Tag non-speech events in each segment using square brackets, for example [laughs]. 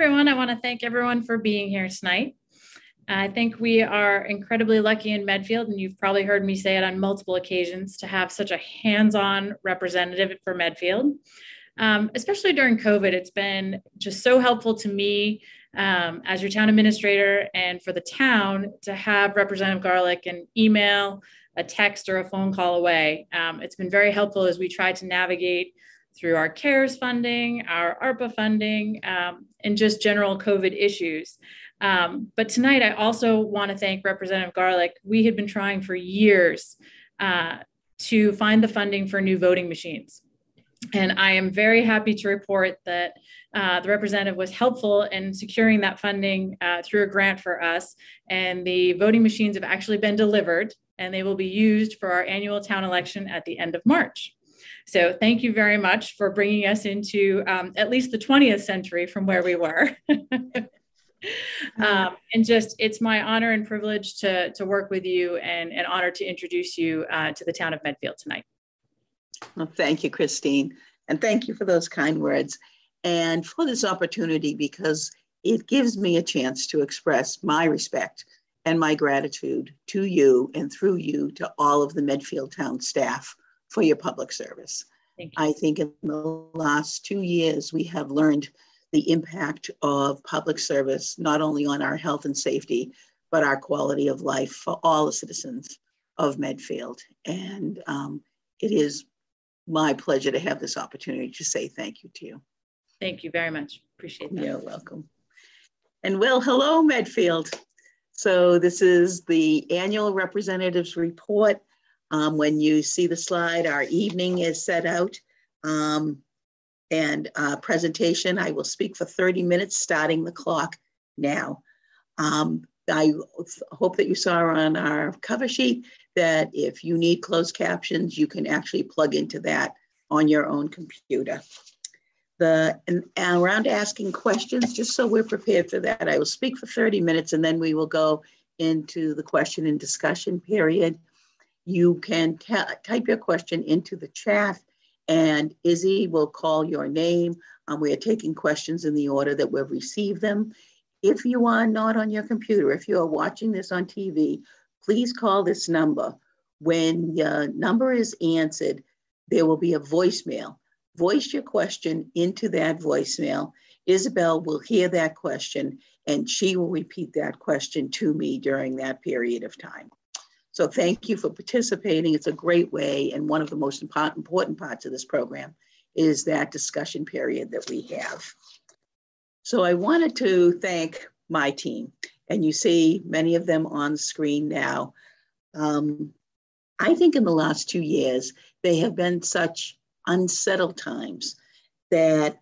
everyone. I want to thank everyone for being here tonight. I think we are incredibly lucky in Medfield, and you've probably heard me say it on multiple occasions, to have such a hands on representative for Medfield. Um, especially during COVID, it's been just so helpful to me um, as your town administrator and for the town to have Representative Garlick an email, a text, or a phone call away. Um, it's been very helpful as we try to navigate through our CARES funding, our ARPA funding, um, and just general COVID issues. Um, but tonight, I also want to thank Representative Garlick. We had been trying for years uh, to find the funding for new voting machines. And I am very happy to report that uh, the representative was helpful in securing that funding uh, through a grant for us. And the voting machines have actually been delivered and they will be used for our annual town election at the end of March. So thank you very much for bringing us into um, at least the 20th century from where we were. [laughs] um, and just it's my honor and privilege to, to work with you and an honor to introduce you uh, to the town of Medfield tonight. Well, thank you, Christine. And thank you for those kind words and for this opportunity because it gives me a chance to express my respect and my gratitude to you and through you to all of the Medfield Town staff for your public service. I think in the last two years, we have learned the impact of public service, not only on our health and safety, but our quality of life for all the citizens of Medfield. And um, it is my pleasure to have this opportunity to say thank you to you. Thank you very much. Appreciate that. You're welcome. And well, hello, Medfield. So this is the annual representatives report. Um, when you see the slide, our evening is set out. Um, and uh, presentation, I will speak for 30 minutes, starting the clock now. Um, I hope that you saw on our cover sheet that if you need closed captions, you can actually plug into that on your own computer. The and around asking questions, just so we're prepared for that, I will speak for 30 minutes and then we will go into the question and discussion period. You can type your question into the chat and Izzy will call your name. Um, we are taking questions in the order that we've received them. If you are not on your computer, if you are watching this on TV, please call this number. When your number is answered, there will be a voicemail. Voice your question into that voicemail. Isabel will hear that question and she will repeat that question to me during that period of time. So thank you for participating. It's a great way. And one of the most important parts of this program is that discussion period that we have. So I wanted to thank my team, and you see many of them on screen now. Um, I think in the last two years, they have been such unsettled times that,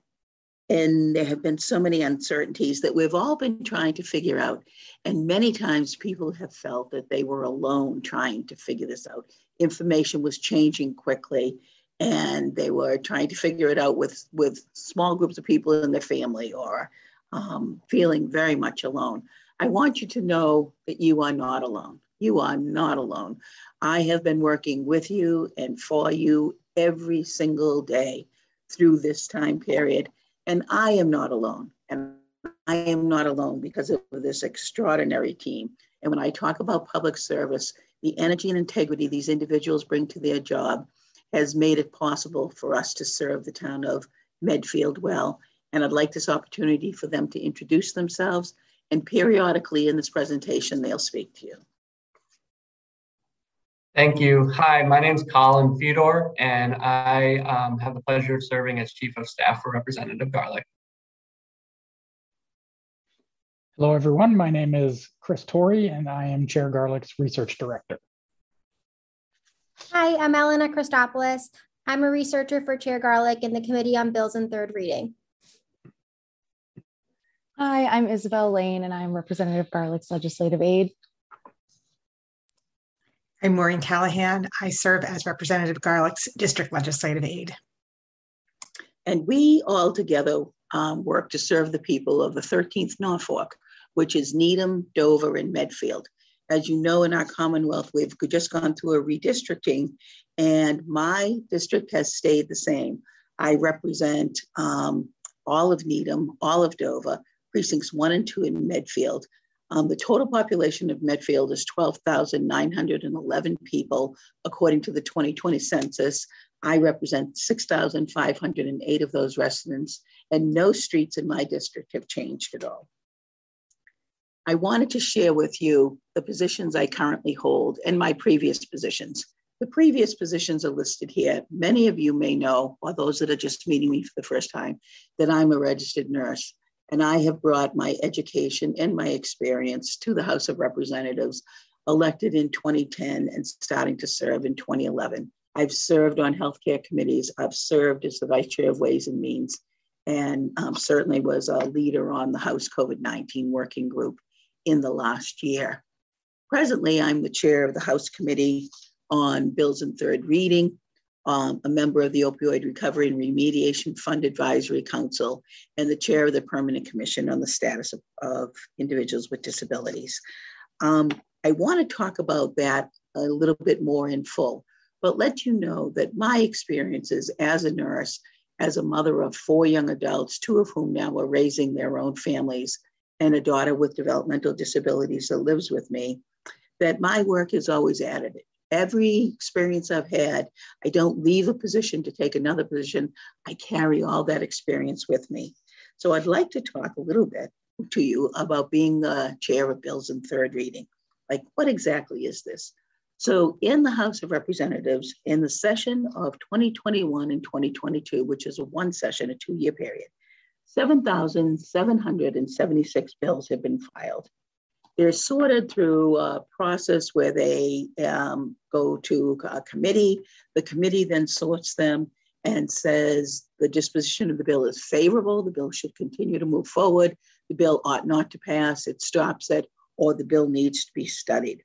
and there have been so many uncertainties that we've all been trying to figure out. And many times people have felt that they were alone trying to figure this out. Information was changing quickly and they were trying to figure it out with, with small groups of people in their family or um, feeling very much alone. I want you to know that you are not alone. You are not alone. I have been working with you and for you every single day through this time period, and I am not alone. And I am not alone because of this extraordinary team. And when I talk about public service, the energy and integrity these individuals bring to their job has made it possible for us to serve the town of Medfield well. And I'd like this opportunity for them to introduce themselves and periodically in this presentation, they'll speak to you. Thank you. Hi, my name is Colin Fedor, and I um, have the pleasure of serving as Chief of Staff for Representative Garlick. Hello, everyone. My name is Chris Torrey, and I am Chair Garlick's Research Director. Hi, I'm Elena Christopoulos. I'm a researcher for Chair Garlick in the Committee on Bills and Third Reading. Hi, I'm Isabel Lane, and I'm Representative Garlick's Legislative Aide. I'm Maureen Callahan. I serve as Representative Garlick's District Legislative Aide. And we all together um, work to serve the people of the 13th Norfolk, which is Needham, Dover, and Medfield. As you know, in our Commonwealth, we've just gone through a redistricting, and my district has stayed the same. I represent um, all of Needham, all of Dover, precincts one and two in Medfield. Um, the total population of Medfield is 12,911 people, according to the 2020 census. I represent 6,508 of those residents, and no streets in my district have changed at all. I wanted to share with you the positions I currently hold and my previous positions. The previous positions are listed here. Many of you may know, or those that are just meeting me for the first time, that I'm a registered nurse. And I have brought my education and my experience to the House of Representatives, elected in 2010 and starting to serve in 2011. I've served on healthcare committees. I've served as the vice chair of Ways and Means, and um, certainly was a leader on the House COVID 19 working group in the last year. Presently, I'm the chair of the House Committee on Bills and Third Reading, um, a member of the Opioid Recovery and Remediation Fund Advisory Council, and the chair of the Permanent Commission on the Status of, of Individuals with Disabilities. Um, I want to talk about that a little bit more in full, but let you know that my experiences as a nurse, as a mother of four young adults, two of whom now are raising their own families, and a daughter with developmental disabilities that lives with me, that my work is always additive. Every experience I've had, I don't leave a position to take another position. I carry all that experience with me. So I'd like to talk a little bit to you about being the chair of bills in third reading. Like, what exactly is this? So, in the House of Representatives, in the session of 2021 and 2022, which is a one session, a two year period, 7,776 bills have been filed. They're sorted through a process where they um, go to a committee. The committee then sorts them and says the disposition of the bill is favorable, the bill should continue to move forward, the bill ought not to pass, it stops it, or the bill needs to be studied.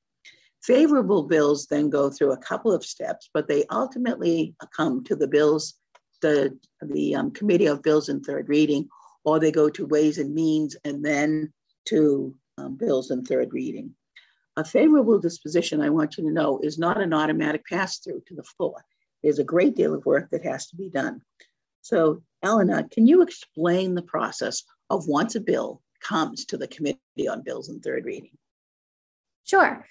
Favorable bills then go through a couple of steps, but they ultimately come to the bills, the, the um, Committee of Bills in Third Reading, or they go to Ways and Means and then to um, bills in third reading. A favorable disposition, I want you to know, is not an automatic pass through to the floor. There's a great deal of work that has to be done. So, Elena, can you explain the process of once a bill comes to the Committee on Bills in third reading? Sure.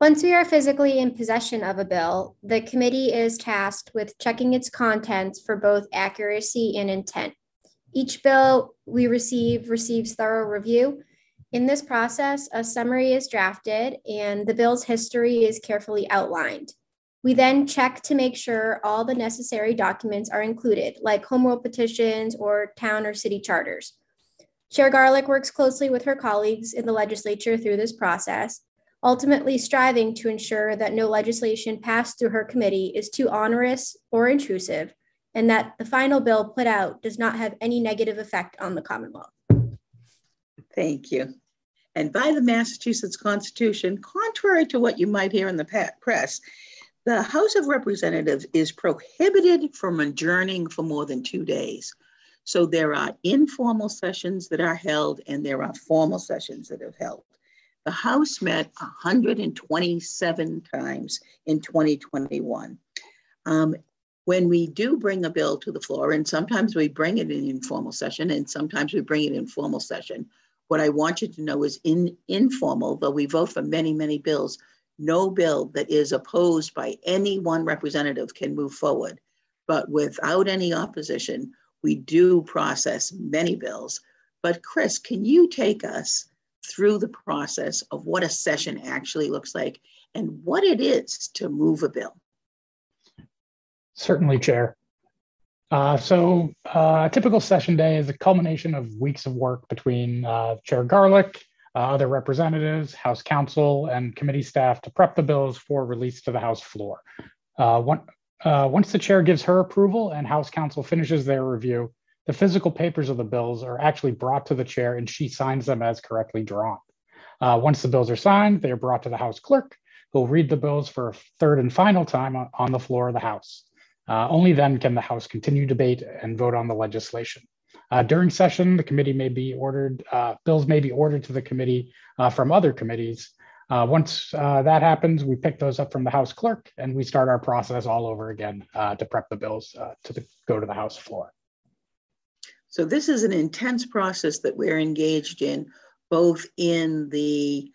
Once we are physically in possession of a bill, the committee is tasked with checking its contents for both accuracy and intent. Each bill we receive receives thorough review in this process, a summary is drafted and the bill's history is carefully outlined. We then check to make sure all the necessary documents are included, like home rule petitions or town or city charters. Chair Garlick works closely with her colleagues in the legislature through this process, ultimately striving to ensure that no legislation passed through her committee is too onerous or intrusive, and that the final bill put out does not have any negative effect on the Commonwealth. Thank you. And by the Massachusetts Constitution, contrary to what you might hear in the press, the House of Representatives is prohibited from adjourning for more than two days. So there are informal sessions that are held and there are formal sessions that have held. The House met 127 times in 2021. Um, when we do bring a bill to the floor, and sometimes we bring it in informal session and sometimes we bring it in formal session, what I want you to know is in informal, though we vote for many, many bills, no bill that is opposed by any one representative can move forward. But without any opposition, we do process many bills. But Chris, can you take us through the process of what a session actually looks like and what it is to move a bill? Certainly, Chair. Uh, so uh, a typical session day is a culmination of weeks of work between uh, Chair Garlick, uh, other representatives, House counsel, and committee staff to prep the bills for release to the House floor. Uh, one, uh, once the chair gives her approval and House counsel finishes their review, the physical papers of the bills are actually brought to the chair and she signs them as correctly drawn. once the bills are signed, they are brought to the House clerk, who will read the bills for a third and final time on the floor of the House. Uh, only then can the House continue debate and vote on the legislation. Uh, during session, the committee may be ordered, uh, bills may be ordered to the committee uh, from other committees. Uh, once uh, that happens, we pick those up from the House clerk and we start our process all over again to prep the bills to the, go to the House floor. So this is an intense process that we're engaged in, both in the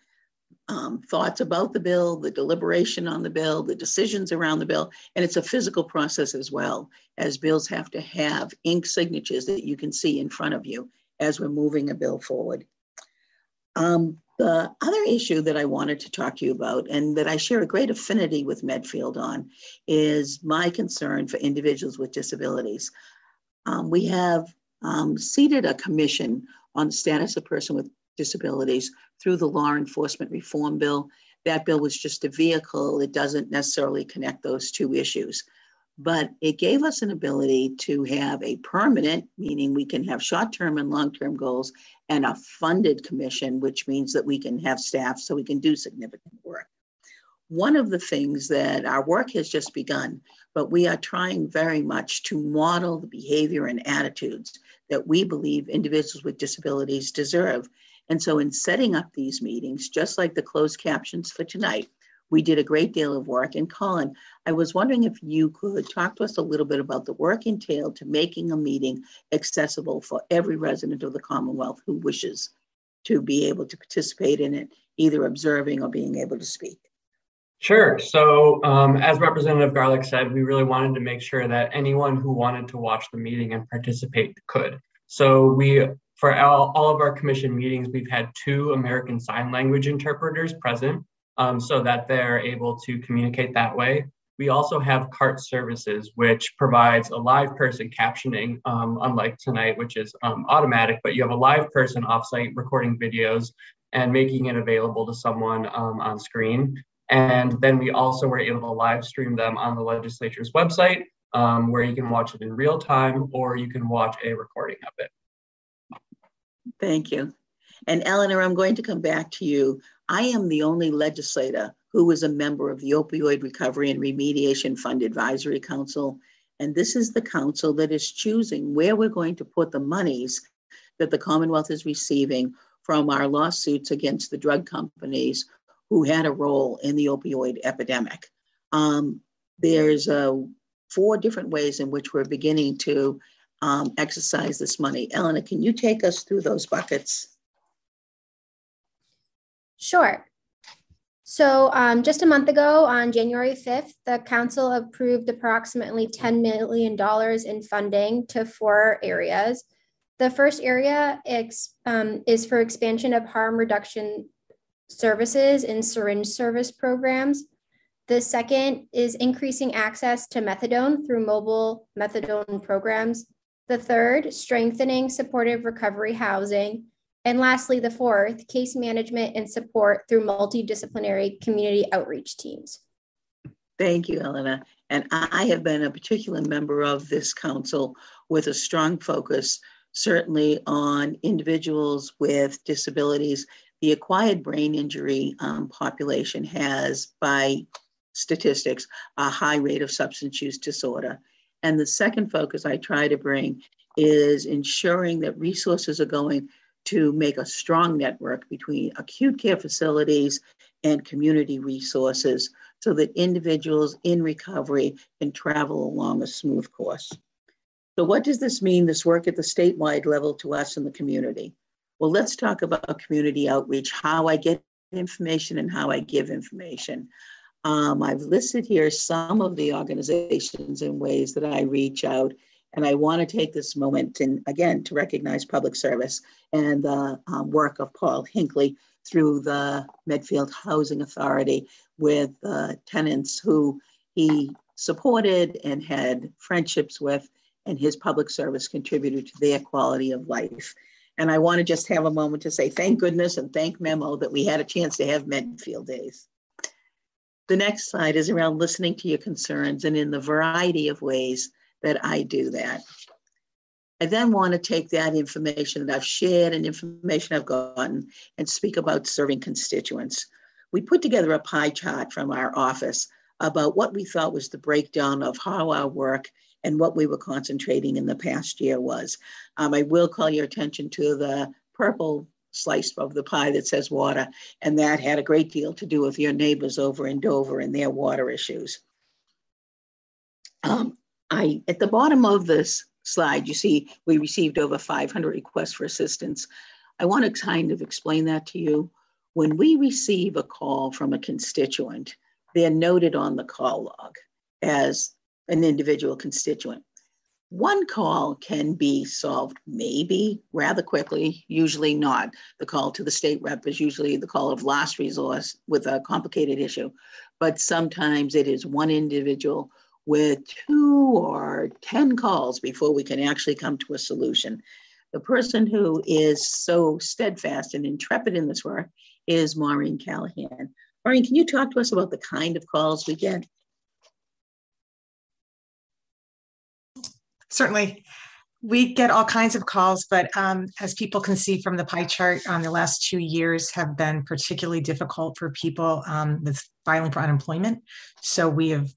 um, thoughts about the bill, the deliberation on the bill, the decisions around the bill, and it's a physical process as well, as bills have to have ink signatures that you can see in front of you as we're moving a bill forward. Um, the other issue that I wanted to talk to you about, and that I share a great affinity with Medfield on, is my concern for individuals with disabilities. Um, we have um, seated a commission on the status of person with disabilities through the Law Enforcement Reform Bill. That bill was just a vehicle. It doesn't necessarily connect those two issues. But it gave us an ability to have a permanent, meaning we can have short term and long term goals, and a funded commission, which means that we can have staff so we can do significant work. One of the things that our work has just begun, but we are trying very much to model the behavior and attitudes that we believe individuals with disabilities deserve. And so, in setting up these meetings, just like the closed captions for tonight, we did a great deal of work. And Colin, I was wondering if you could talk to us a little bit about the work entailed to making a meeting accessible for every resident of the Commonwealth who wishes to be able to participate in it, either observing or being able to speak. Sure. So, um, as Representative Garlick said, we really wanted to make sure that anyone who wanted to watch the meeting and participate could. So, we, for all, all of our commission meetings, we've had two American Sign Language interpreters present um, so that they're able to communicate that way. We also have CART services, which provides a live person captioning, um, unlike tonight, which is um, automatic, but you have a live person offsite recording videos and making it available to someone um, on screen. And then we also were able to live stream them on the legislature's website, um, where you can watch it in real time or you can watch a recording of it. Thank you. And Eleanor, I'm going to come back to you. I am the only legislator who is a member of the Opioid Recovery and Remediation Fund Advisory Council. And this is the council that is choosing where we're going to put the monies that the Commonwealth is receiving from our lawsuits against the drug companies who had a role in the opioid epidemic. Um, there's uh, four different ways in which we're beginning to um, exercise this money. Eleanor, can you take us through those buckets? Sure. So um, just a month ago, on January 5th, the council approved approximately $10 million in funding to four areas. The first area um, is for expansion of harm reduction services and syringe service programs. The second is increasing access to methadone through mobile methadone programs. The third, strengthening supportive recovery housing. And lastly, the fourth, case management and support through multidisciplinary community outreach teams. Thank you, Elena. And I have been a particular member of this council with a strong focus, certainly on individuals with disabilities. The acquired brain injury um, population has, by statistics, a high rate of substance use disorder. And the second focus I try to bring is ensuring that resources are going to make a strong network between acute care facilities and community resources so that individuals in recovery can travel along a smooth course. So, what does this mean, this work at the statewide level to us in the community? Well, let's talk about community outreach, how I get information and how I give information. Um, I've listed here some of the organizations and ways that I reach out and I want to take this moment and again to recognize public service and the um, work of Paul Hinckley through the Medfield Housing Authority with uh, tenants who he supported and had friendships with, and his public service contributed to their quality of life. And I want to just have a moment to say thank goodness and thank Memo that we had a chance to have Medfield Days. The next slide is around listening to your concerns and in the variety of ways that I do that. I then want to take that information that I've shared and information I've gotten and speak about serving constituents. We put together a pie chart from our office about what we thought was the breakdown of how our work and what we were concentrating in the past year was. Um, I will call your attention to the purple slice of the pie that says water, and that had a great deal to do with your neighbors over in Dover and their water issues. Um, I, at the bottom of this slide, you see we received over 500 requests for assistance. I want to kind of explain that to you. When we receive a call from a constituent, they're noted on the call log as an individual constituent. One call can be solved maybe rather quickly, usually not. The call to the state rep is usually the call of last resource with a complicated issue. But sometimes it is one individual with two or 10 calls before we can actually come to a solution. The person who is so steadfast and intrepid in this work is Maureen Callahan. Maureen, can you talk to us about the kind of calls we get? Certainly. We get all kinds of calls, but um, as people can see from the pie chart, um, the last two years have been particularly difficult for people um, with filing for unemployment. So we have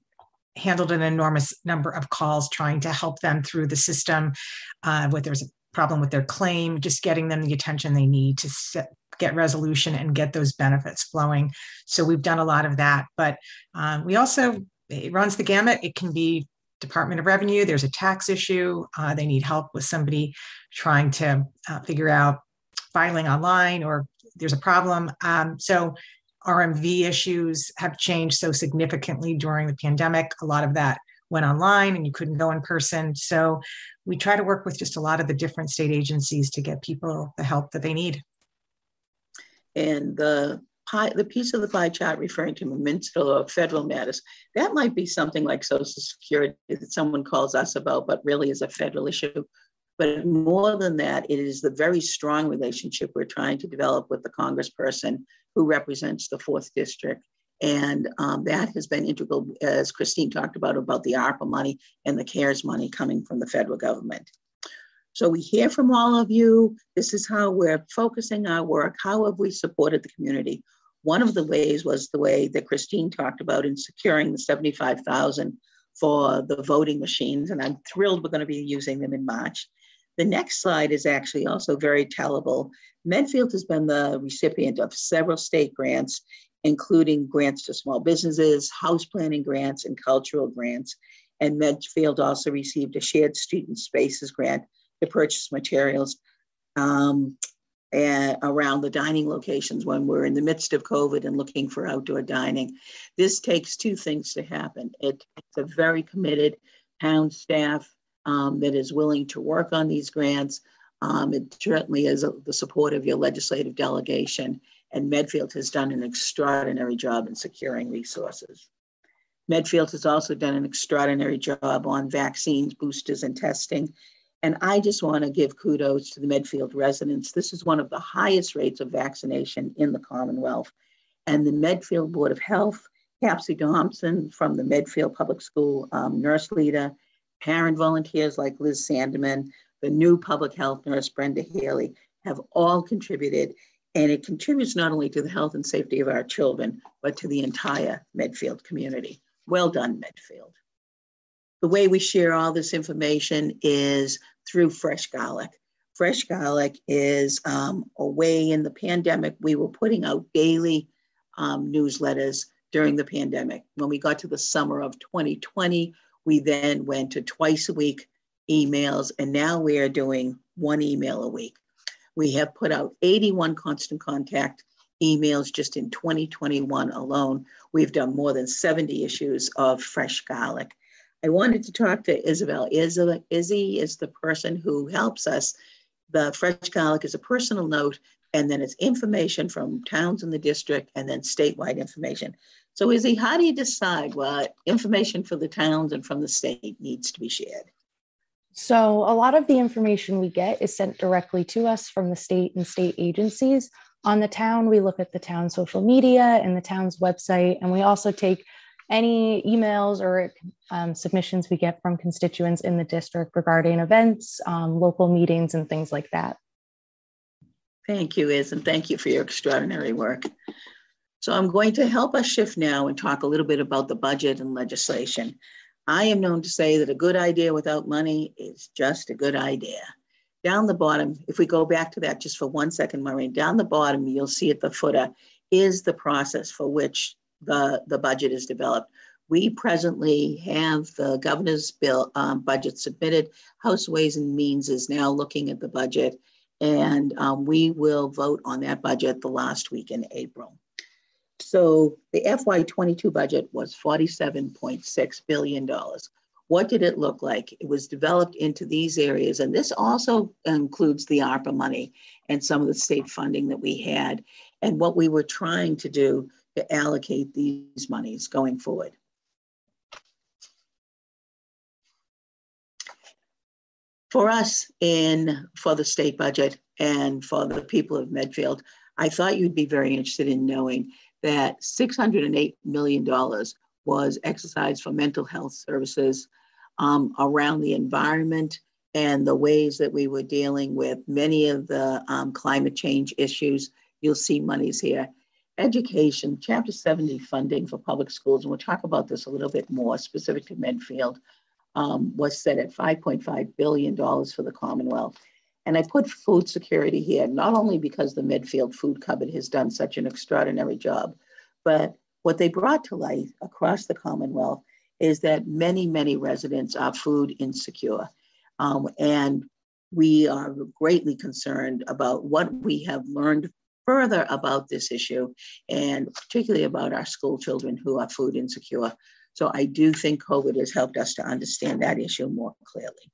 handled an enormous number of calls trying to help them through the system, uh, whether there's a problem with their claim, just getting them the attention they need to get resolution and get those benefits flowing. So we've done a lot of that, but um, we also it runs the gamut. It can be Department of Revenue. There's a tax issue. Uh, they need help with somebody trying to uh, figure out filing online, or there's a problem. Um, so RMV issues have changed so significantly during the pandemic. A lot of that went online and you couldn't go in person. So we try to work with just a lot of the different state agencies to get people the help that they need. And the pie, the piece of the pie chart referring to municipal or federal matters, that might be something like Social Security that someone calls us about, but really is a federal issue. But more than that, it is the very strong relationship we're trying to develop with the congressperson who represents the fourth district. And um, that has been integral, as Christine talked about, about the ARPA money and the CARES money coming from the federal government. So we hear from all of you. This is how we're focusing our work. How have we supported the community? One of the ways was the way that Christine talked about in securing the 75,000 for the voting machines. And I'm thrilled we're going to be using them in March. The next slide is actually also very tellable. Medfield has been the recipient of several state grants, including grants to small businesses, house planning grants, and cultural grants. And Medfield also received a shared streets and spaces grant to purchase materials um, around the dining locations when we're in the midst of COVID and looking for outdoor dining. This takes two things to happen. It, it's a very committed town staff um, that is willing to work on these grants. Um, it certainly is a, the support of your legislative delegation, and Medfield has done an extraordinary job in securing resources. Medfield has also done an extraordinary job on vaccines, boosters, and testing. And I just want to give kudos to the Medfield residents. This is one of the highest rates of vaccination in the Commonwealth. And the Medfield Board of Health, Capsy Thompson from the Medfield Public School um, nurse leader, parent volunteers like Liz Sandeman, the new public health nurse, Brenda Haley, have all contributed. And it contributes not only to the health and safety of our children, but to the entire Medfield community. Well done, Medfield. The way we share all this information is through Fresh Garlic. Fresh Garlic is um, a way in the pandemic, we were putting out daily um, newsletters during the pandemic. When we got to the summer of 2020, we then went to twice a week emails, and now we are doing one email a week. We have put out 81 constant contact emails just in 2021 alone. We've done more than 70 issues of Fresh Garlic. I wanted to talk to Isabel. Isabel Izzy is the person who helps us. The Fresh Garlic is a personal note, and then it's information from towns in the district, and then statewide information. So Izzy, how do you decide what information for the towns and from the state needs to be shared? So a lot of the information we get is sent directly to us from the state and state agencies. On the town, we look at the town social media and the town's website, and we also take any emails or um, submissions we get from constituents in the district regarding events, um, local meetings, and things like that. Thank you, Iz, and thank you for your extraordinary work. So I'm going to help us shift now and talk a little bit about the budget and legislation. I am known to say that a good idea without money is just a good idea. Down the bottom, if we go back to that just for one second, Maureen, down the bottom, you'll see at the footer is the process for which the, the budget is developed. We presently have the governor's bill um, budget submitted. House Ways and Means is now looking at the budget, and um, we will vote on that budget the last week in April. So the FY22 budget was $47.6 billion. What did it look like? It was developed into these areas, and this also includes the ARPA money and some of the state funding that we had, and what we were trying to do to allocate these monies going forward. For us in for the state budget and for the people of Medfield, I thought you'd be very interested in knowing that $608 million was exercised for mental health services um, around the environment and the ways that we were dealing with many of the um, climate change issues. You'll see monies here. Education, Chapter 70 funding for public schools, and we'll talk about this a little bit more specific to Medfield, um, was set at $5.5 billion for the Commonwealth. And I put food security here, not only because the Medfield Food Cupboard has done such an extraordinary job, but what they brought to light across the Commonwealth is that many, many residents are food insecure. Um, and we are greatly concerned about what we have learned further about this issue, and particularly about our school children who are food insecure. So I do think COVID has helped us to understand that issue more clearly.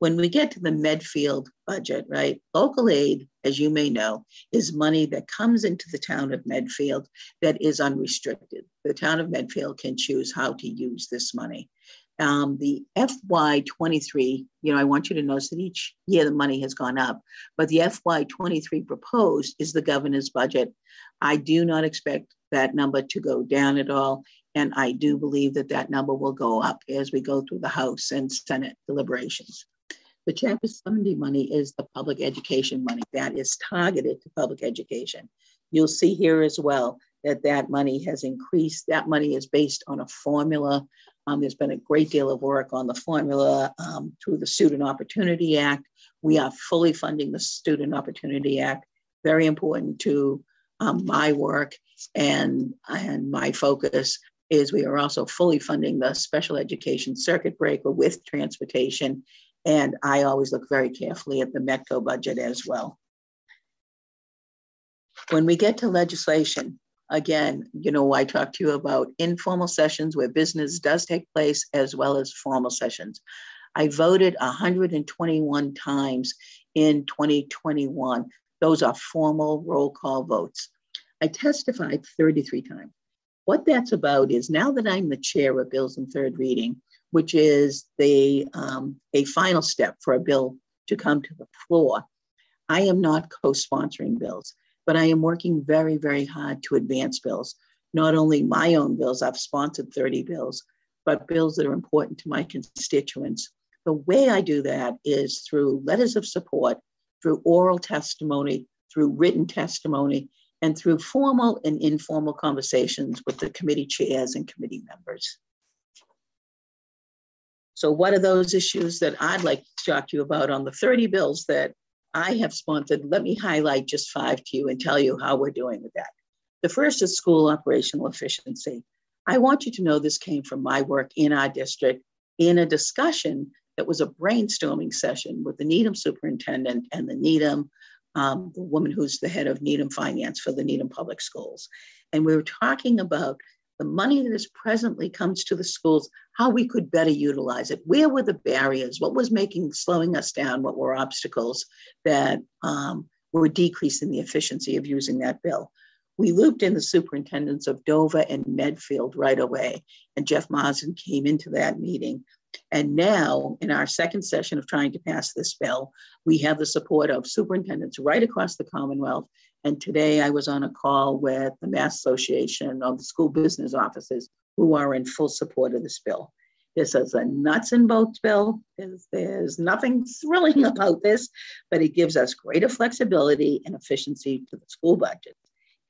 When we get to the Medfield budget, right, local aid, as you may know, is money that comes into the town of Medfield that is unrestricted. The town of Medfield can choose how to use this money. Um, the FY23, you know, I want you to notice that each year the money has gone up, but the FY23 proposed is the governor's budget. I do not expect that number to go down at all. And I do believe that that number will go up as we go through the House and Senate deliberations. The Chapter 70 money is the public education money that is targeted to public education. You'll see here as well that that money has increased. That money is based on a formula. Um, there's been a great deal of work on the formula um, through the Student Opportunity Act. We are fully funding the Student Opportunity Act. Very important to um, my work and, and my focus is we are also fully funding the special education circuit breaker with transportation and I always look very carefully at the METCO budget as well. When we get to legislation, again, you know, I talked to you about informal sessions where business does take place as well as formal sessions. I voted 121 times in 2021. Those are formal roll call votes. I testified 33 times. What that's about is now that I'm the chair of bills in third reading, which is the um, a final step for a bill to come to the floor. I am not co-sponsoring bills, but I am working very, very hard to advance bills. Not only my own bills, I've sponsored 30 bills, but bills that are important to my constituents. The way I do that is through letters of support, through oral testimony, through written testimony, and through formal and informal conversations with the committee chairs and committee members. So what are those issues that I'd like to talk to you about on the 30 bills that I have sponsored? Let me highlight just five to you and tell you how we're doing with that. The first is school operational efficiency. I want you to know this came from my work in our district in a discussion that was a brainstorming session with the Needham superintendent and the Needham, um, the woman who's the head of Needham Finance for the Needham Public Schools. And we were talking about the money that is presently comes to the schools, how we could better utilize it. Where were the barriers? What was making, slowing us down? What were obstacles that um, were decreasing the efficiency of using that bill? We looped in the superintendents of Dover and Medfield right away, and Jeff Marsden came into that meeting. And now, in our second session of trying to pass this bill, we have the support of superintendents right across the Commonwealth and today I was on a call with the Mass Association of the School Business Offices who are in full support of this bill. This is a nuts and bolts bill. There's, there's nothing thrilling [laughs] about this, but it gives us greater flexibility and efficiency to the school budget.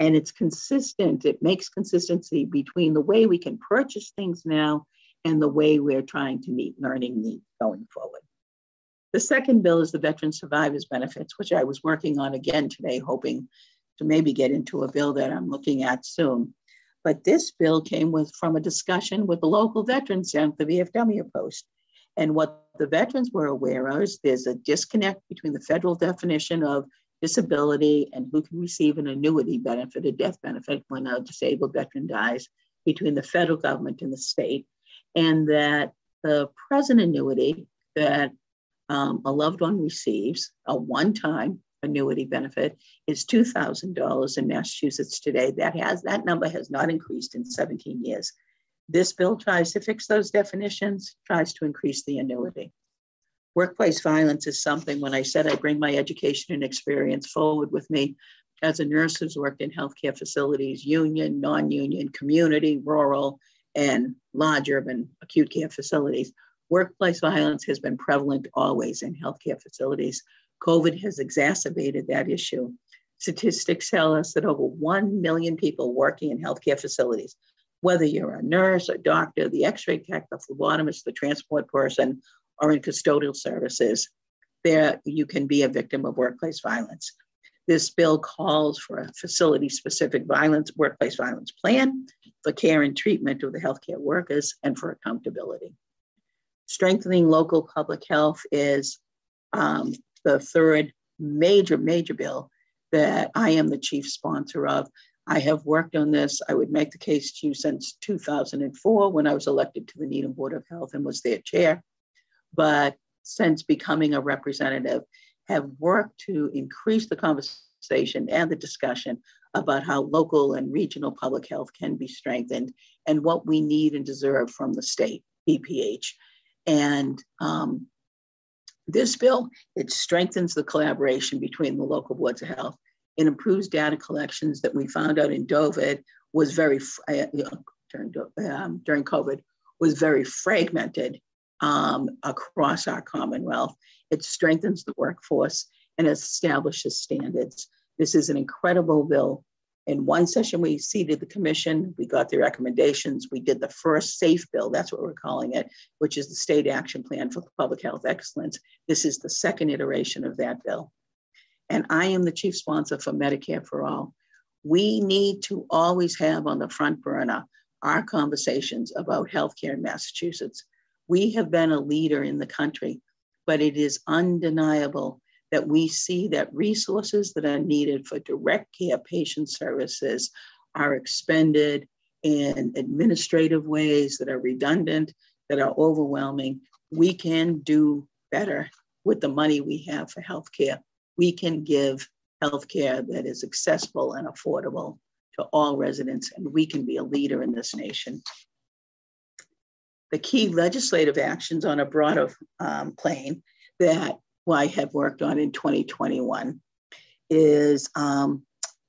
And it's consistent, it makes consistency between the way we can purchase things now and the way we're trying to meet learning needs going forward. The second bill is the Veteran Survivors Benefits, which I was working on again today, hoping to maybe get into a bill that I'm looking at soon. But this bill came with from a discussion with the local veterans at the VFW post. And what the veterans were aware of is there's a disconnect between the federal definition of disability and who can receive an annuity benefit, a death benefit when a disabled veteran dies, between the federal government and the state. And that the present annuity that um, a loved one receives, a one time annuity benefit, is $2,000 in Massachusetts today. That has that number has not increased in 17 years. This bill tries to fix those definitions, tries to increase the annuity. Workplace violence is something when I said I bring my education and experience forward with me as a nurse who's worked in healthcare facilities, union, non-union, community, rural, and large urban acute care facilities. Workplace violence has been prevalent always in healthcare facilities. COVID has exacerbated that issue. Statistics tell us that over 1 million people working in healthcare facilities, whether you're a nurse, a doctor, the x ray tech, the phlebotomist, the transport person, or in custodial services, there you can be a victim of workplace violence. This bill calls for a facility specific violence, workplace violence plan for care and treatment of the healthcare workers and for accountability. Strengthening local public health is um, the third major, major bill that I am the chief sponsor of. I have worked on this. I would make the case to you since 2004 when I was elected to the Needham Board of Health and was their chair but since becoming a representative, have worked to increase the conversation and the discussion about how local and regional public health can be strengthened and what we need and deserve from the state DPH. And um, this bill, it strengthens the collaboration between the local boards of health. It improves data collections that we found out in Dovid was very, uh, during, um, during COVID, was very fragmented um, across our Commonwealth. It strengthens the workforce and establishes standards. This is an incredible bill. In one session, we seated the commission, we got the recommendations, we did the first SAFE bill, that's what we're calling it, which is the State Action Plan for Public Health Excellence. This is the second iteration of that bill. And I am the chief sponsor for Medicare for All. We need to always have on the front burner our conversations about healthcare in Massachusetts. We have been a leader in the country, but it is undeniable that we see that resources that are needed for direct care patient services are expended in administrative ways that are redundant, that are overwhelming. We can do better with the money we have for healthcare. We can give healthcare that is accessible and affordable to all residents, and we can be a leader in this nation the key legislative actions on a broader um, plane that I have worked on in 2021 is um,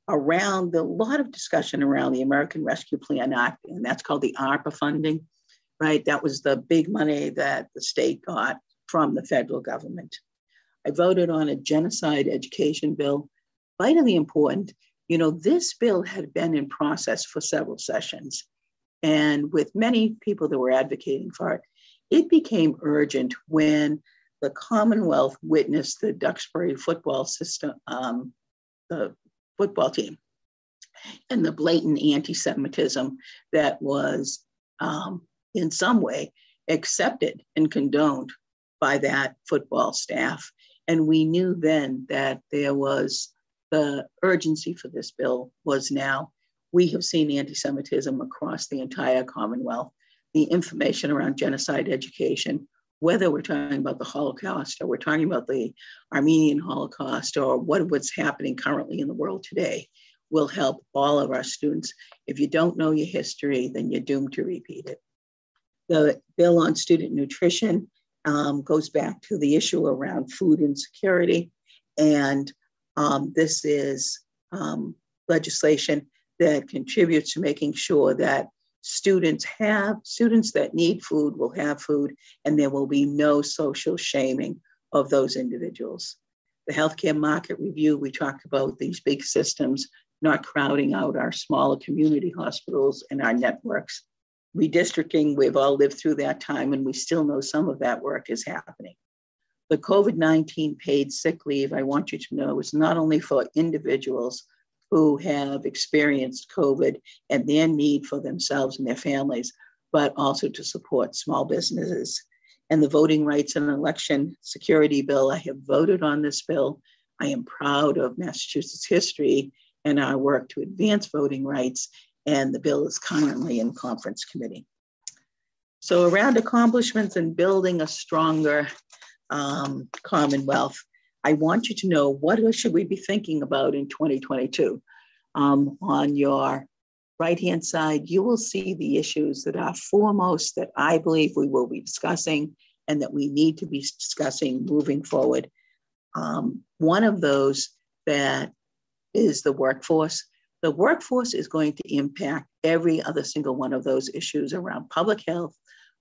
around the lot of discussion around the American Rescue Plan Act, and that's called the ARPA funding, right? That was the big money that the state got from the federal government. I voted on a genocide education bill, vitally important. You know, this bill had been in process for several sessions. And with many people that were advocating for it, it became urgent when the Commonwealth witnessed the Duxbury football system, um, the football team, and the blatant anti Semitism that was um, in some way accepted and condoned by that football staff. And we knew then that there was the urgency for this bill was now we have seen anti Semitism across the entire Commonwealth. The information around genocide education, whether we're talking about the Holocaust or we're talking about the Armenian Holocaust or what, what's happening currently in the world today, will help all of our students. If you don't know your history, then you're doomed to repeat it. The bill on student nutrition um, goes back to the issue around food insecurity. And um, this is um, legislation that contributes to making sure that students have students that need food will have food and there will be no social shaming of those individuals. The healthcare market review we talked about these big systems not crowding out our smaller community hospitals and our networks. Redistricting we've all lived through that time and we still know some of that work is happening. The covid-19 paid sick leave i want you to know is not only for individuals who have experienced COVID and their need for themselves and their families, but also to support small businesses. And the Voting Rights and Election Security Bill, I have voted on this bill. I am proud of Massachusetts history and our work to advance voting rights, and the bill is currently in conference committee. So around accomplishments and building a stronger um, Commonwealth, I want you to know what should we be thinking about in 2022. Um, on your right-hand side, you will see the issues that are foremost that I believe we will be discussing and that we need to be discussing moving forward. Um, one of those that is the workforce. The workforce is going to impact every other single one of those issues around public health,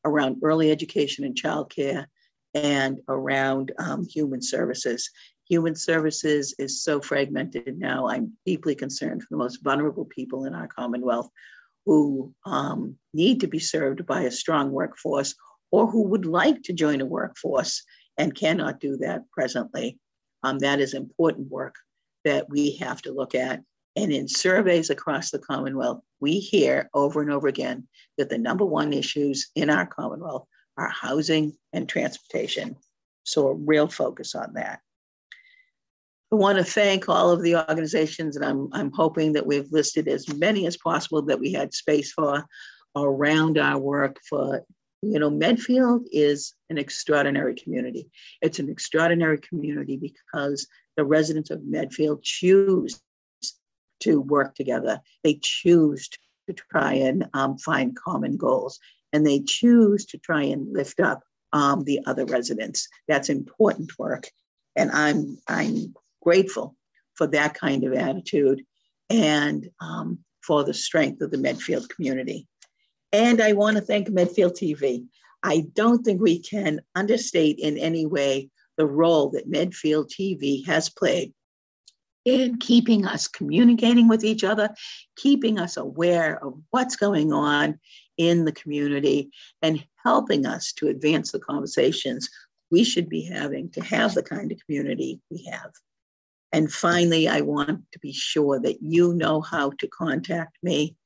around early education and childcare, and around um, human services. Human services is so fragmented now. I'm deeply concerned for the most vulnerable people in our Commonwealth who um, need to be served by a strong workforce or who would like to join a workforce and cannot do that presently. Um, that is important work that we have to look at. And in surveys across the Commonwealth, we hear over and over again that the number one issues in our Commonwealth are housing and transportation. So a real focus on that. I want to thank all of the organizations, and I'm, I'm hoping that we've listed as many as possible that we had space for around our work for, you know, Medfield is an extraordinary community. It's an extraordinary community because the residents of Medfield choose to work together. They choose to try and um, find common goals and they choose to try and lift up um, the other residents. That's important work. And I'm, I'm grateful for that kind of attitude and um, for the strength of the Medfield community. And I want to thank Medfield TV. I don't think we can understate in any way the role that Medfield TV has played in keeping us communicating with each other, keeping us aware of what's going on in the community, and helping us to advance the conversations we should be having to have the kind of community we have. And finally, I want to be sure that you know how to contact me.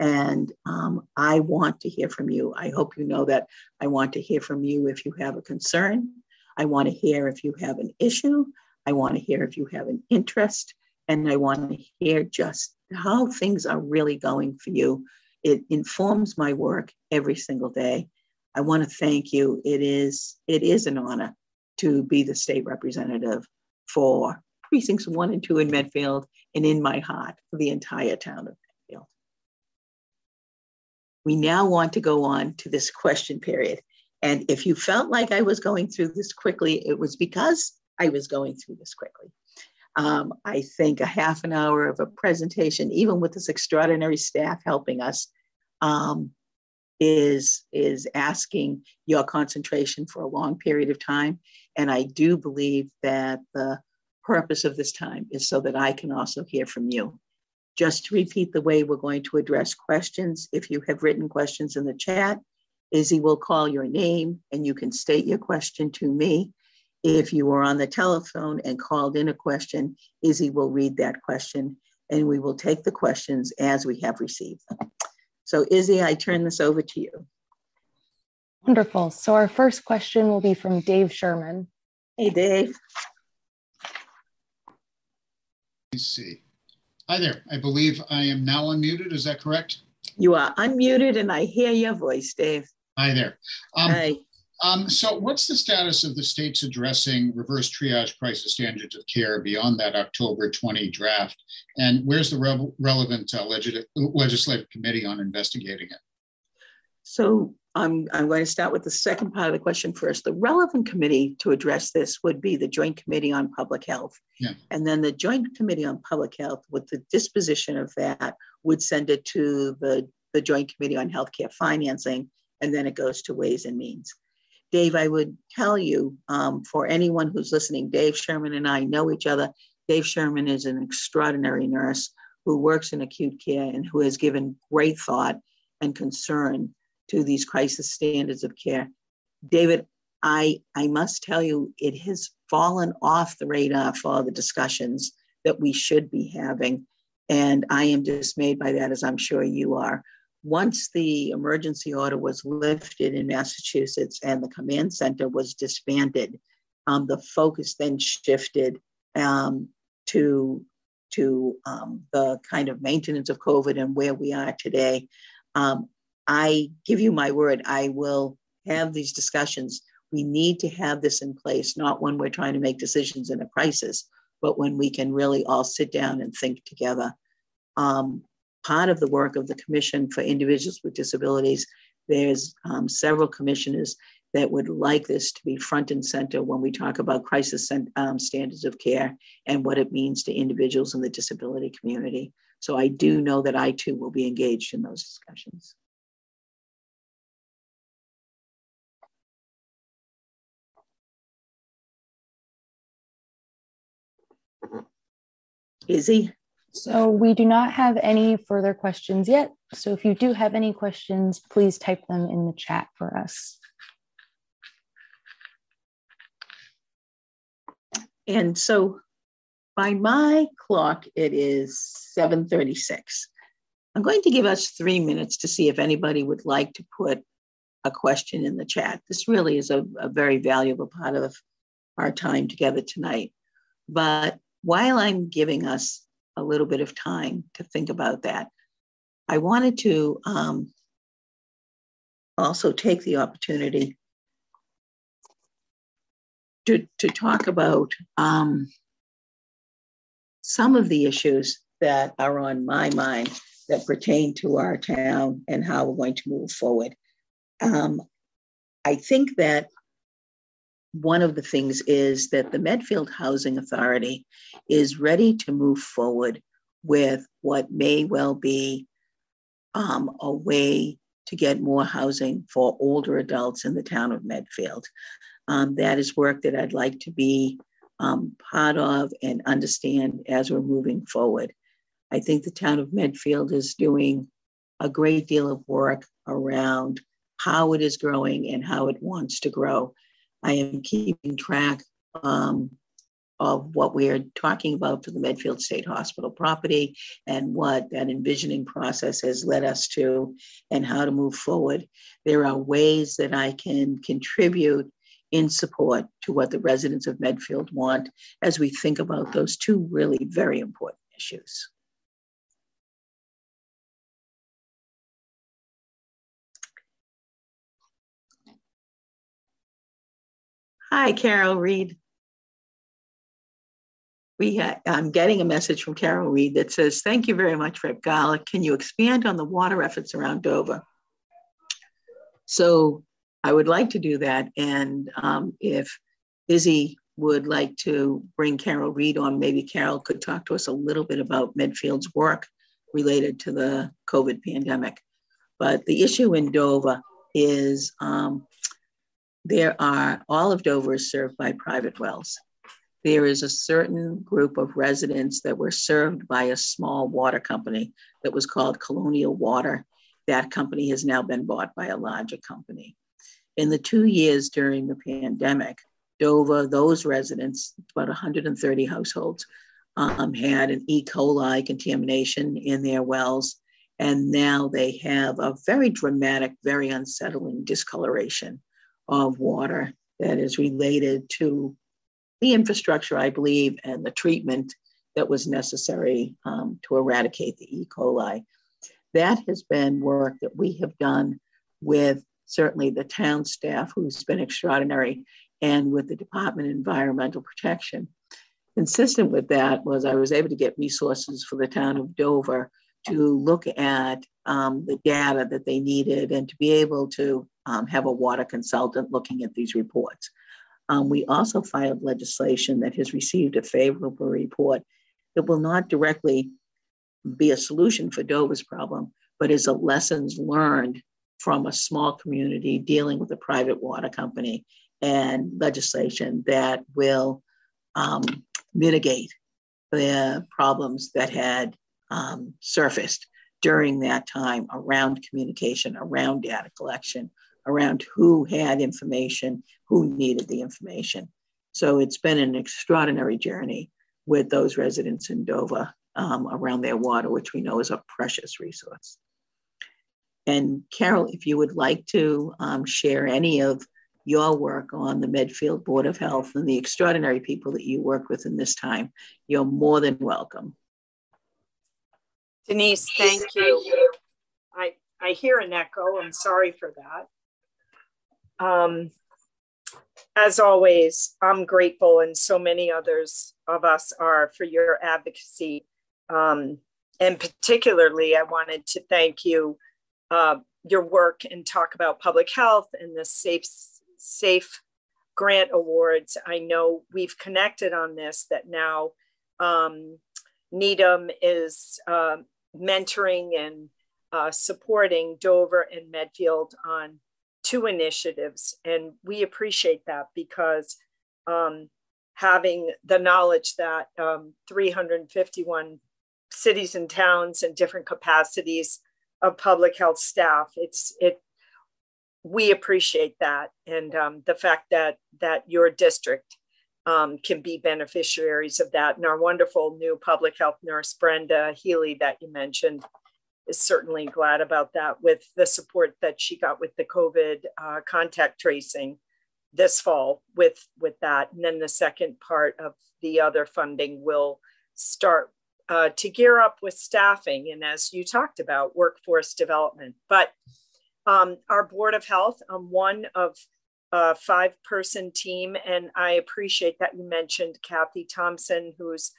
And um, I want to hear from you. I hope you know that I want to hear from you if you have a concern. I want to hear if you have an issue. I want to hear if you have an interest. And I want to hear just how things are really going for you. It informs my work every single day. I want to thank you. It is it is an honor to be the state representative for precincts one and two in Medfield and in my heart for the entire town of Medfield. We now want to go on to this question period. And if you felt like I was going through this quickly, it was because I was going through this quickly. Um, I think a half an hour of a presentation, even with this extraordinary staff helping us, um, is, is asking your concentration for a long period of time. And I do believe that the purpose of this time is so that I can also hear from you. Just to repeat the way we're going to address questions, if you have written questions in the chat, Izzy will call your name and you can state your question to me. If you were on the telephone and called in a question, Izzy will read that question and we will take the questions as we have received them. So Izzy, I turn this over to you. Wonderful. So our first question will be from Dave Sherman. Hey, Dave. Let's see. Hi there. I believe I am now unmuted. Is that correct? You are unmuted and I hear your voice, Dave. Hi there. Um, Hi. Um, so what's the status of the states addressing reverse triage crisis standards of care beyond that October 20 draft? And where's the re relevant uh, legis legislative committee on investigating it? So I'm, I'm going to start with the second part of the question first. The relevant committee to address this would be the Joint Committee on Public Health. Yeah. And then the Joint Committee on Public Health, with the disposition of that, would send it to the, the Joint Committee on Healthcare Financing and then it goes to Ways and Means. Dave, I would tell you um, for anyone who's listening, Dave Sherman and I know each other. Dave Sherman is an extraordinary nurse who works in acute care and who has given great thought and concern to these crisis standards of care. David, I, I must tell you, it has fallen off the radar for all the discussions that we should be having. And I am dismayed by that, as I'm sure you are. Once the emergency order was lifted in Massachusetts and the command center was disbanded, um, the focus then shifted um, to, to um, the kind of maintenance of COVID and where we are today. Um, I give you my word, I will have these discussions. We need to have this in place, not when we're trying to make decisions in a crisis, but when we can really all sit down and think together. Um, part of the work of the Commission for Individuals with Disabilities, there's um, several commissioners that would like this to be front and center when we talk about crisis um, standards of care and what it means to individuals in the disability community. So I do know that I too will be engaged in those discussions. Izzy? So we do not have any further questions yet. So if you do have any questions, please type them in the chat for us. And so by my clock, it is 7.36. I'm going to give us three minutes to see if anybody would like to put a question in the chat. This really is a, a very valuable part of our time together tonight. But while I'm giving us a little bit of time to think about that, I wanted to um, also take the opportunity to, to talk about um, some of the issues that are on my mind that pertain to our town and how we're going to move forward. Um, I think that one of the things is that the Medfield Housing Authority is ready to move forward with what may well be um, a way to get more housing for older adults in the town of Medfield. Um, that is work that I'd like to be um, part of and understand as we're moving forward. I think the town of Medfield is doing a great deal of work around how it is growing and how it wants to grow. I am keeping track um, of what we are talking about for the Medfield State Hospital property and what that envisioning process has led us to and how to move forward. There are ways that I can contribute in support to what the residents of Medfield want as we think about those two really very important issues. Hi, Carol Reed. We ha- I'm getting a message from Carol Reed that says, thank you very much, Rep. Garlick. Can you expand on the water efforts around Dover? So I would like to do that. And um, if Izzy would like to bring Carol Reed on, maybe Carol could talk to us a little bit about Medfield's work related to the COVID pandemic. But the issue in Dover is um, there are, all of Dover is served by private wells. There is a certain group of residents that were served by a small water company that was called Colonial Water. That company has now been bought by a larger company. In the two years during the pandemic, Dover, those residents, about 130 households, um, had an E. coli contamination in their wells. And now they have a very dramatic, very unsettling discoloration of water that is related to the infrastructure, I believe, and the treatment that was necessary um, to eradicate the E. coli. That has been work that we have done with certainly the town staff, who's been extraordinary, and with the Department of Environmental Protection. Consistent with that was I was able to get resources for the town of Dover to look at um, the data that they needed and to be able to um, have a water consultant looking at these reports. Um, we also filed legislation that has received a favorable report that will not directly be a solution for Dover's problem, but is a lessons learned from a small community dealing with a private water company and legislation that will um, mitigate the problems that had um, surfaced during that time around communication, around data collection, around who had information, who needed the information. So it's been an extraordinary journey with those residents in Dover um, around their water, which we know is a precious resource. And Carol, if you would like to um, share any of your work on the Medfield Board of Health and the extraordinary people that you work with in this time, you're more than welcome. Denise, thank you. I, I hear an echo. I'm sorry for that. Um, as always, I'm grateful, and so many others of us are for your advocacy. Um, and particularly, I wanted to thank you, uh, your work and talk about public health and the safe, safe grant awards. I know we've connected on this that now um, Needham is uh, mentoring and uh, supporting Dover and Medfield on two initiatives. And we appreciate that because um, having the knowledge that um, 351 cities and towns and different capacities of public health staff, it's it. We appreciate that, and um, the fact that that your district um, can be beneficiaries of that. And our wonderful new public health nurse, Brenda Healy, that you mentioned, is certainly glad about that with the support that she got with the COVID uh, contact tracing this fall with, with that. And then the second part of the other funding will start uh, to gear up with staffing and as you talked about, workforce development. But um, our Board of Health, I'm one of a five person team. And I appreciate that you mentioned Kathy Thompson, who's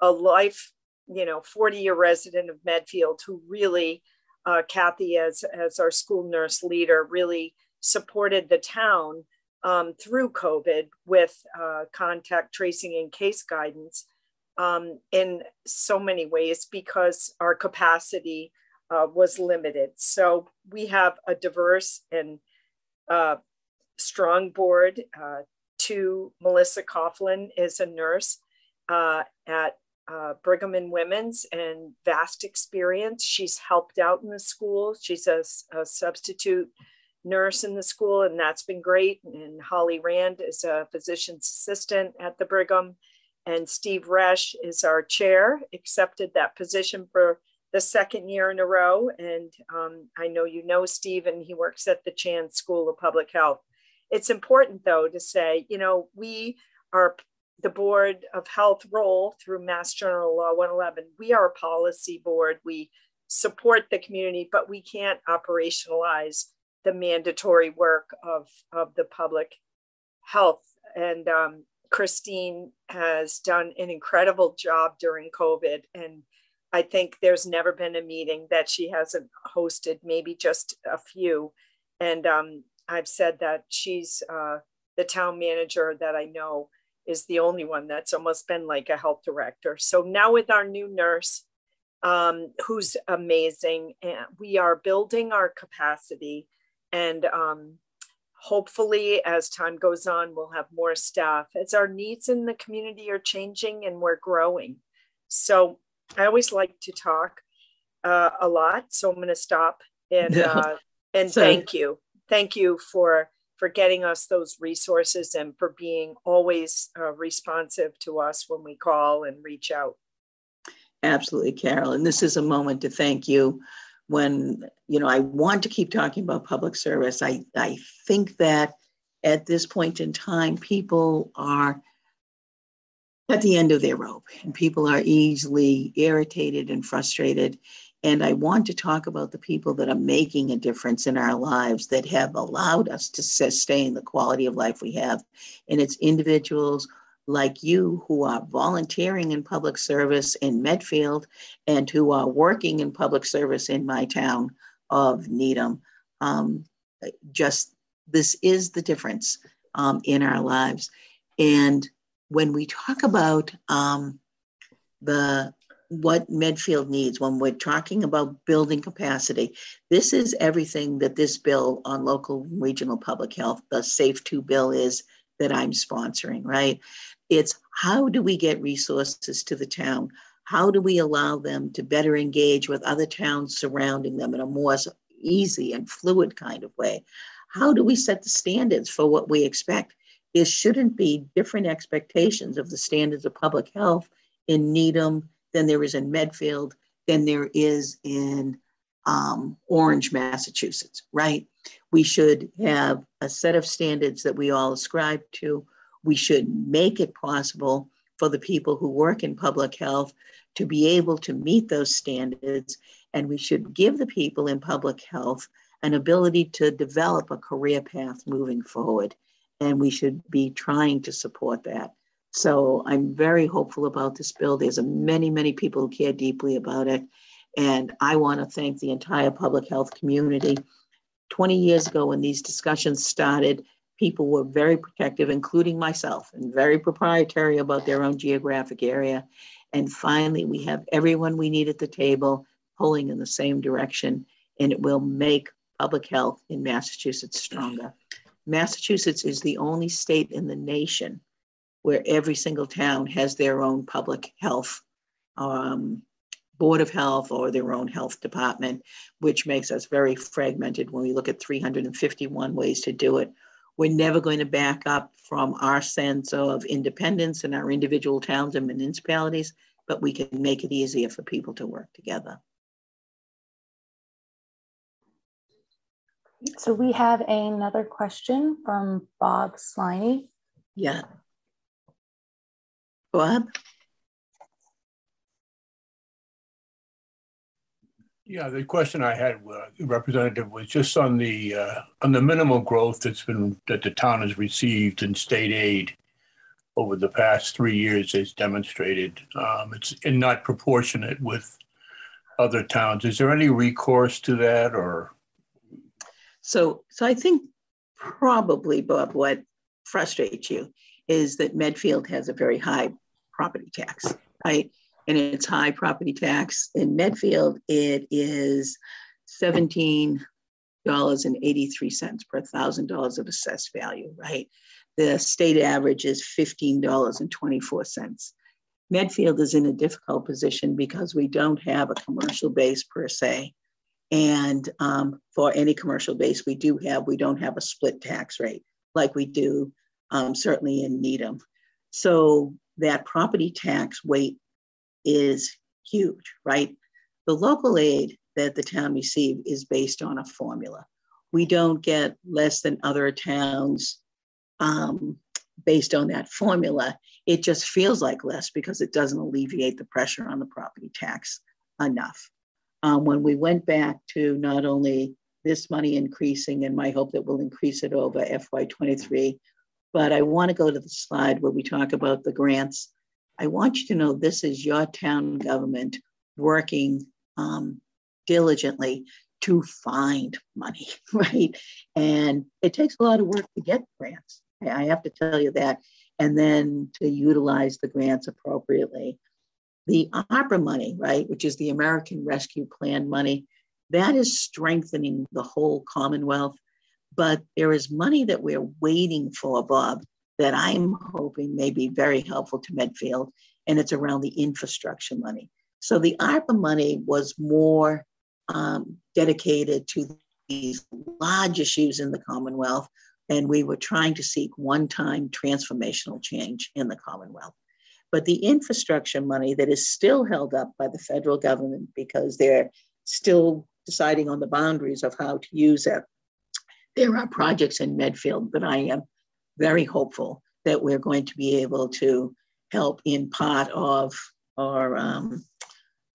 a life you know 40 year resident of medfield who really uh, kathy as as our school nurse leader really supported the town um, through covid with uh, contact tracing and case guidance um, in so many ways because our capacity uh, was limited so we have a diverse and uh, strong board uh, to melissa coughlin is a nurse uh, at uh, Brigham and Women's and vast experience. She's helped out in the school. She's a, a, substitute nurse in the school, and that's been great. And Holly Rand is a physician's assistant at the Brigham. And Steve Resch is our chair, accepted that position for the second year in a row. And um, I know you know Steve, and he works at the Chan School of Public Health. It's important, though, to say, you know, we are the Board of Health role through Mass General Law 111. We are a policy board. We support the community, but we can't operationalize the mandatory work of, of the public health. And um, Christine has done an incredible job during COVID. And I think there's never been a meeting that she hasn't hosted, maybe just a few. And um, I've said that she's uh, the town manager that I know is the only one that's almost been like a health director. So now with our new nurse, um, who's amazing, and we are building our capacity, and um, hopefully, as time goes on, we'll have more staff as our needs in the community are changing and we're growing. So I always like to talk uh, a lot, so I'm going to stop and uh, and [laughs] so, thank you, thank you for for getting us those resources and for being always uh, responsive to us when we call and reach out. Absolutely, Carol. And this is a moment to thank you. When, you know, I want to keep talking about public service. I, I think that at this point in time, people are at the end of their rope and people are easily irritated and frustrated. And I want to talk about the people that are making a difference in our lives that have allowed us to sustain the quality of life we have. And it's individuals like you who are volunteering in public service in Medfield and who are working in public service in my town of Needham. Um, just this is the difference um, in our lives. And when we talk about um, the what Medfield needs when we're talking about building capacity. This is everything that this bill on local and regional public health, the SAFE 2 bill is that I'm sponsoring, right? It's how do we get resources to the town? How do we allow them to better engage with other towns surrounding them in a more easy and fluid kind of way? How do we set the standards for what we expect? There shouldn't be different expectations of the standards of public health in Needham than there is in Medfield, than there is in um, Orange, Massachusetts, right? We should have a set of standards that we all ascribe to. We should make it possible for the people who work in public health to be able to meet those standards. And we should give the people in public health an ability to develop a career path moving forward. And we should be trying to support that. So I'm very hopeful about this bill. There's a many, many people who care deeply about it. And I want to thank the entire public health community. 20 years ago, when these discussions started, people were very protective, including myself, and very proprietary about their own geographic area. And finally, we have everyone we need at the table pulling in the same direction, and it will make public health in Massachusetts stronger. Massachusetts is the only state in the nation where every single town has their own public health um, board of health or their own health department, which makes us very fragmented when we look at 351 ways to do it. We're never going to back up from our sense of independence in our individual towns and municipalities, but we can make it easier for people to work together. So we have another question from Bob Sliney. Yeah. Bob? Yeah, the question I had, uh, Representative, was just on the uh, on the minimal growth that's been that the town has received in state aid over the past three years, as demonstrated. Um, it's in not proportionate with other towns. Is there any recourse to that, or? So, so I think probably, Bob, what frustrates you is that Medfield has a very high property tax, right? and its high property tax. In Medfield, it is $17.83 per thousand dollars of assessed value, right? The state average is $15.24. Medfield is in a difficult position because we don't have a commercial base per se. And um, for any commercial base we do have, we don't have a split tax rate like we do um, certainly in Needham. So that property tax weight is huge, right? The local aid that the town receives is based on a formula. We don't get less than other towns um, based on that formula. It just feels like less because it doesn't alleviate the pressure on the property tax enough. Um, when we went back to not only this money increasing and my hope that we'll increase it over FY23, but I want to go to the slide where we talk about the grants I want you to know this is your town government working um, diligently to find money, [laughs] right? And it takes a lot of work to get grants. I have to tell you that. And then to utilize the grants appropriately. The ARPA money, right, which is the American Rescue Plan money, that is strengthening the whole Commonwealth. But there is money that we're waiting for, Bob, that I'm hoping may be very helpful to Medfield, and it's around the infrastructure money. So the ARPA money was more um, dedicated to these large issues in the Commonwealth, and we were trying to seek one time transformational change in the Commonwealth. But the infrastructure money that is still held up by the federal government because they're still deciding on the boundaries of how to use it. There are projects in Medfield that I am very hopeful that we're going to be able to help in part of, or um,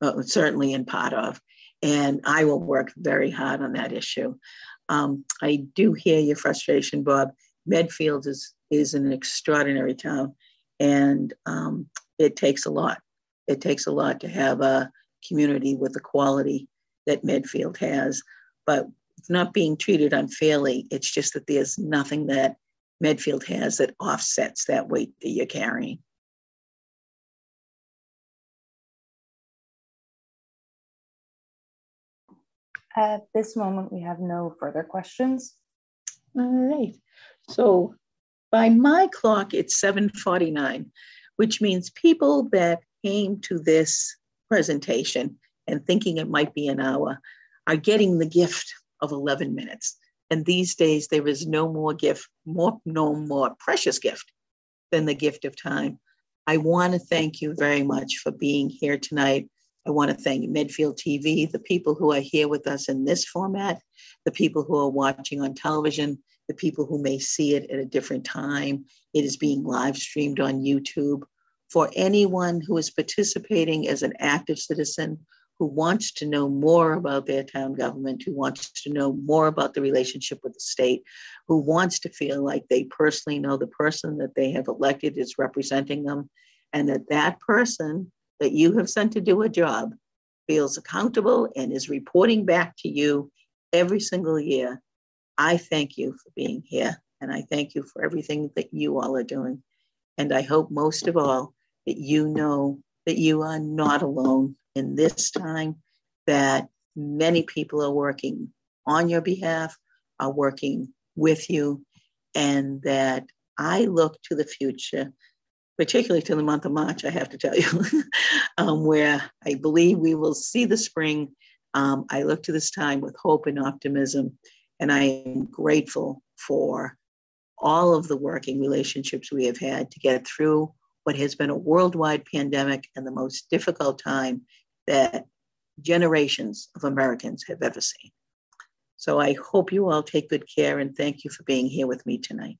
well, certainly in part of. And I will work very hard on that issue. Um, I do hear your frustration, Bob. Medfield is, is an extraordinary town, and um, it takes a lot. It takes a lot to have a community with the quality that Medfield has, but not being treated unfairly. It's just that there's nothing that Medfield has that offsets that weight that you're carrying. At this moment, we have no further questions. All right. So by my clock, it's 7.49, which means people that came to this presentation and thinking it might be an hour are getting the gift of 11 minutes. And these days, there is no more gift, more, no more precious gift than the gift of time. I want to thank you very much for being here tonight. I want to thank Medfield TV, the people who are here with us in this format, the people who are watching on television, the people who may see it at a different time. It is being live streamed on YouTube. For anyone who is participating as an active citizen who wants to know more about their town government, who wants to know more about the relationship with the state, who wants to feel like they personally know the person that they have elected is representing them, and that that person that you have sent to do a job feels accountable and is reporting back to you every single year. I thank you for being here, and I thank you for everything that you all are doing. And I hope most of all that you know that you are not alone in this time that many people are working on your behalf, are working with you, and that I look to the future, particularly to the month of March, I have to tell you, [laughs] um, where I believe we will see the spring. Um, I look to this time with hope and optimism, and I am grateful for all of the working relationships we have had to get through what has been a worldwide pandemic and the most difficult time that generations of Americans have ever seen. So I hope you all take good care and thank you for being here with me tonight.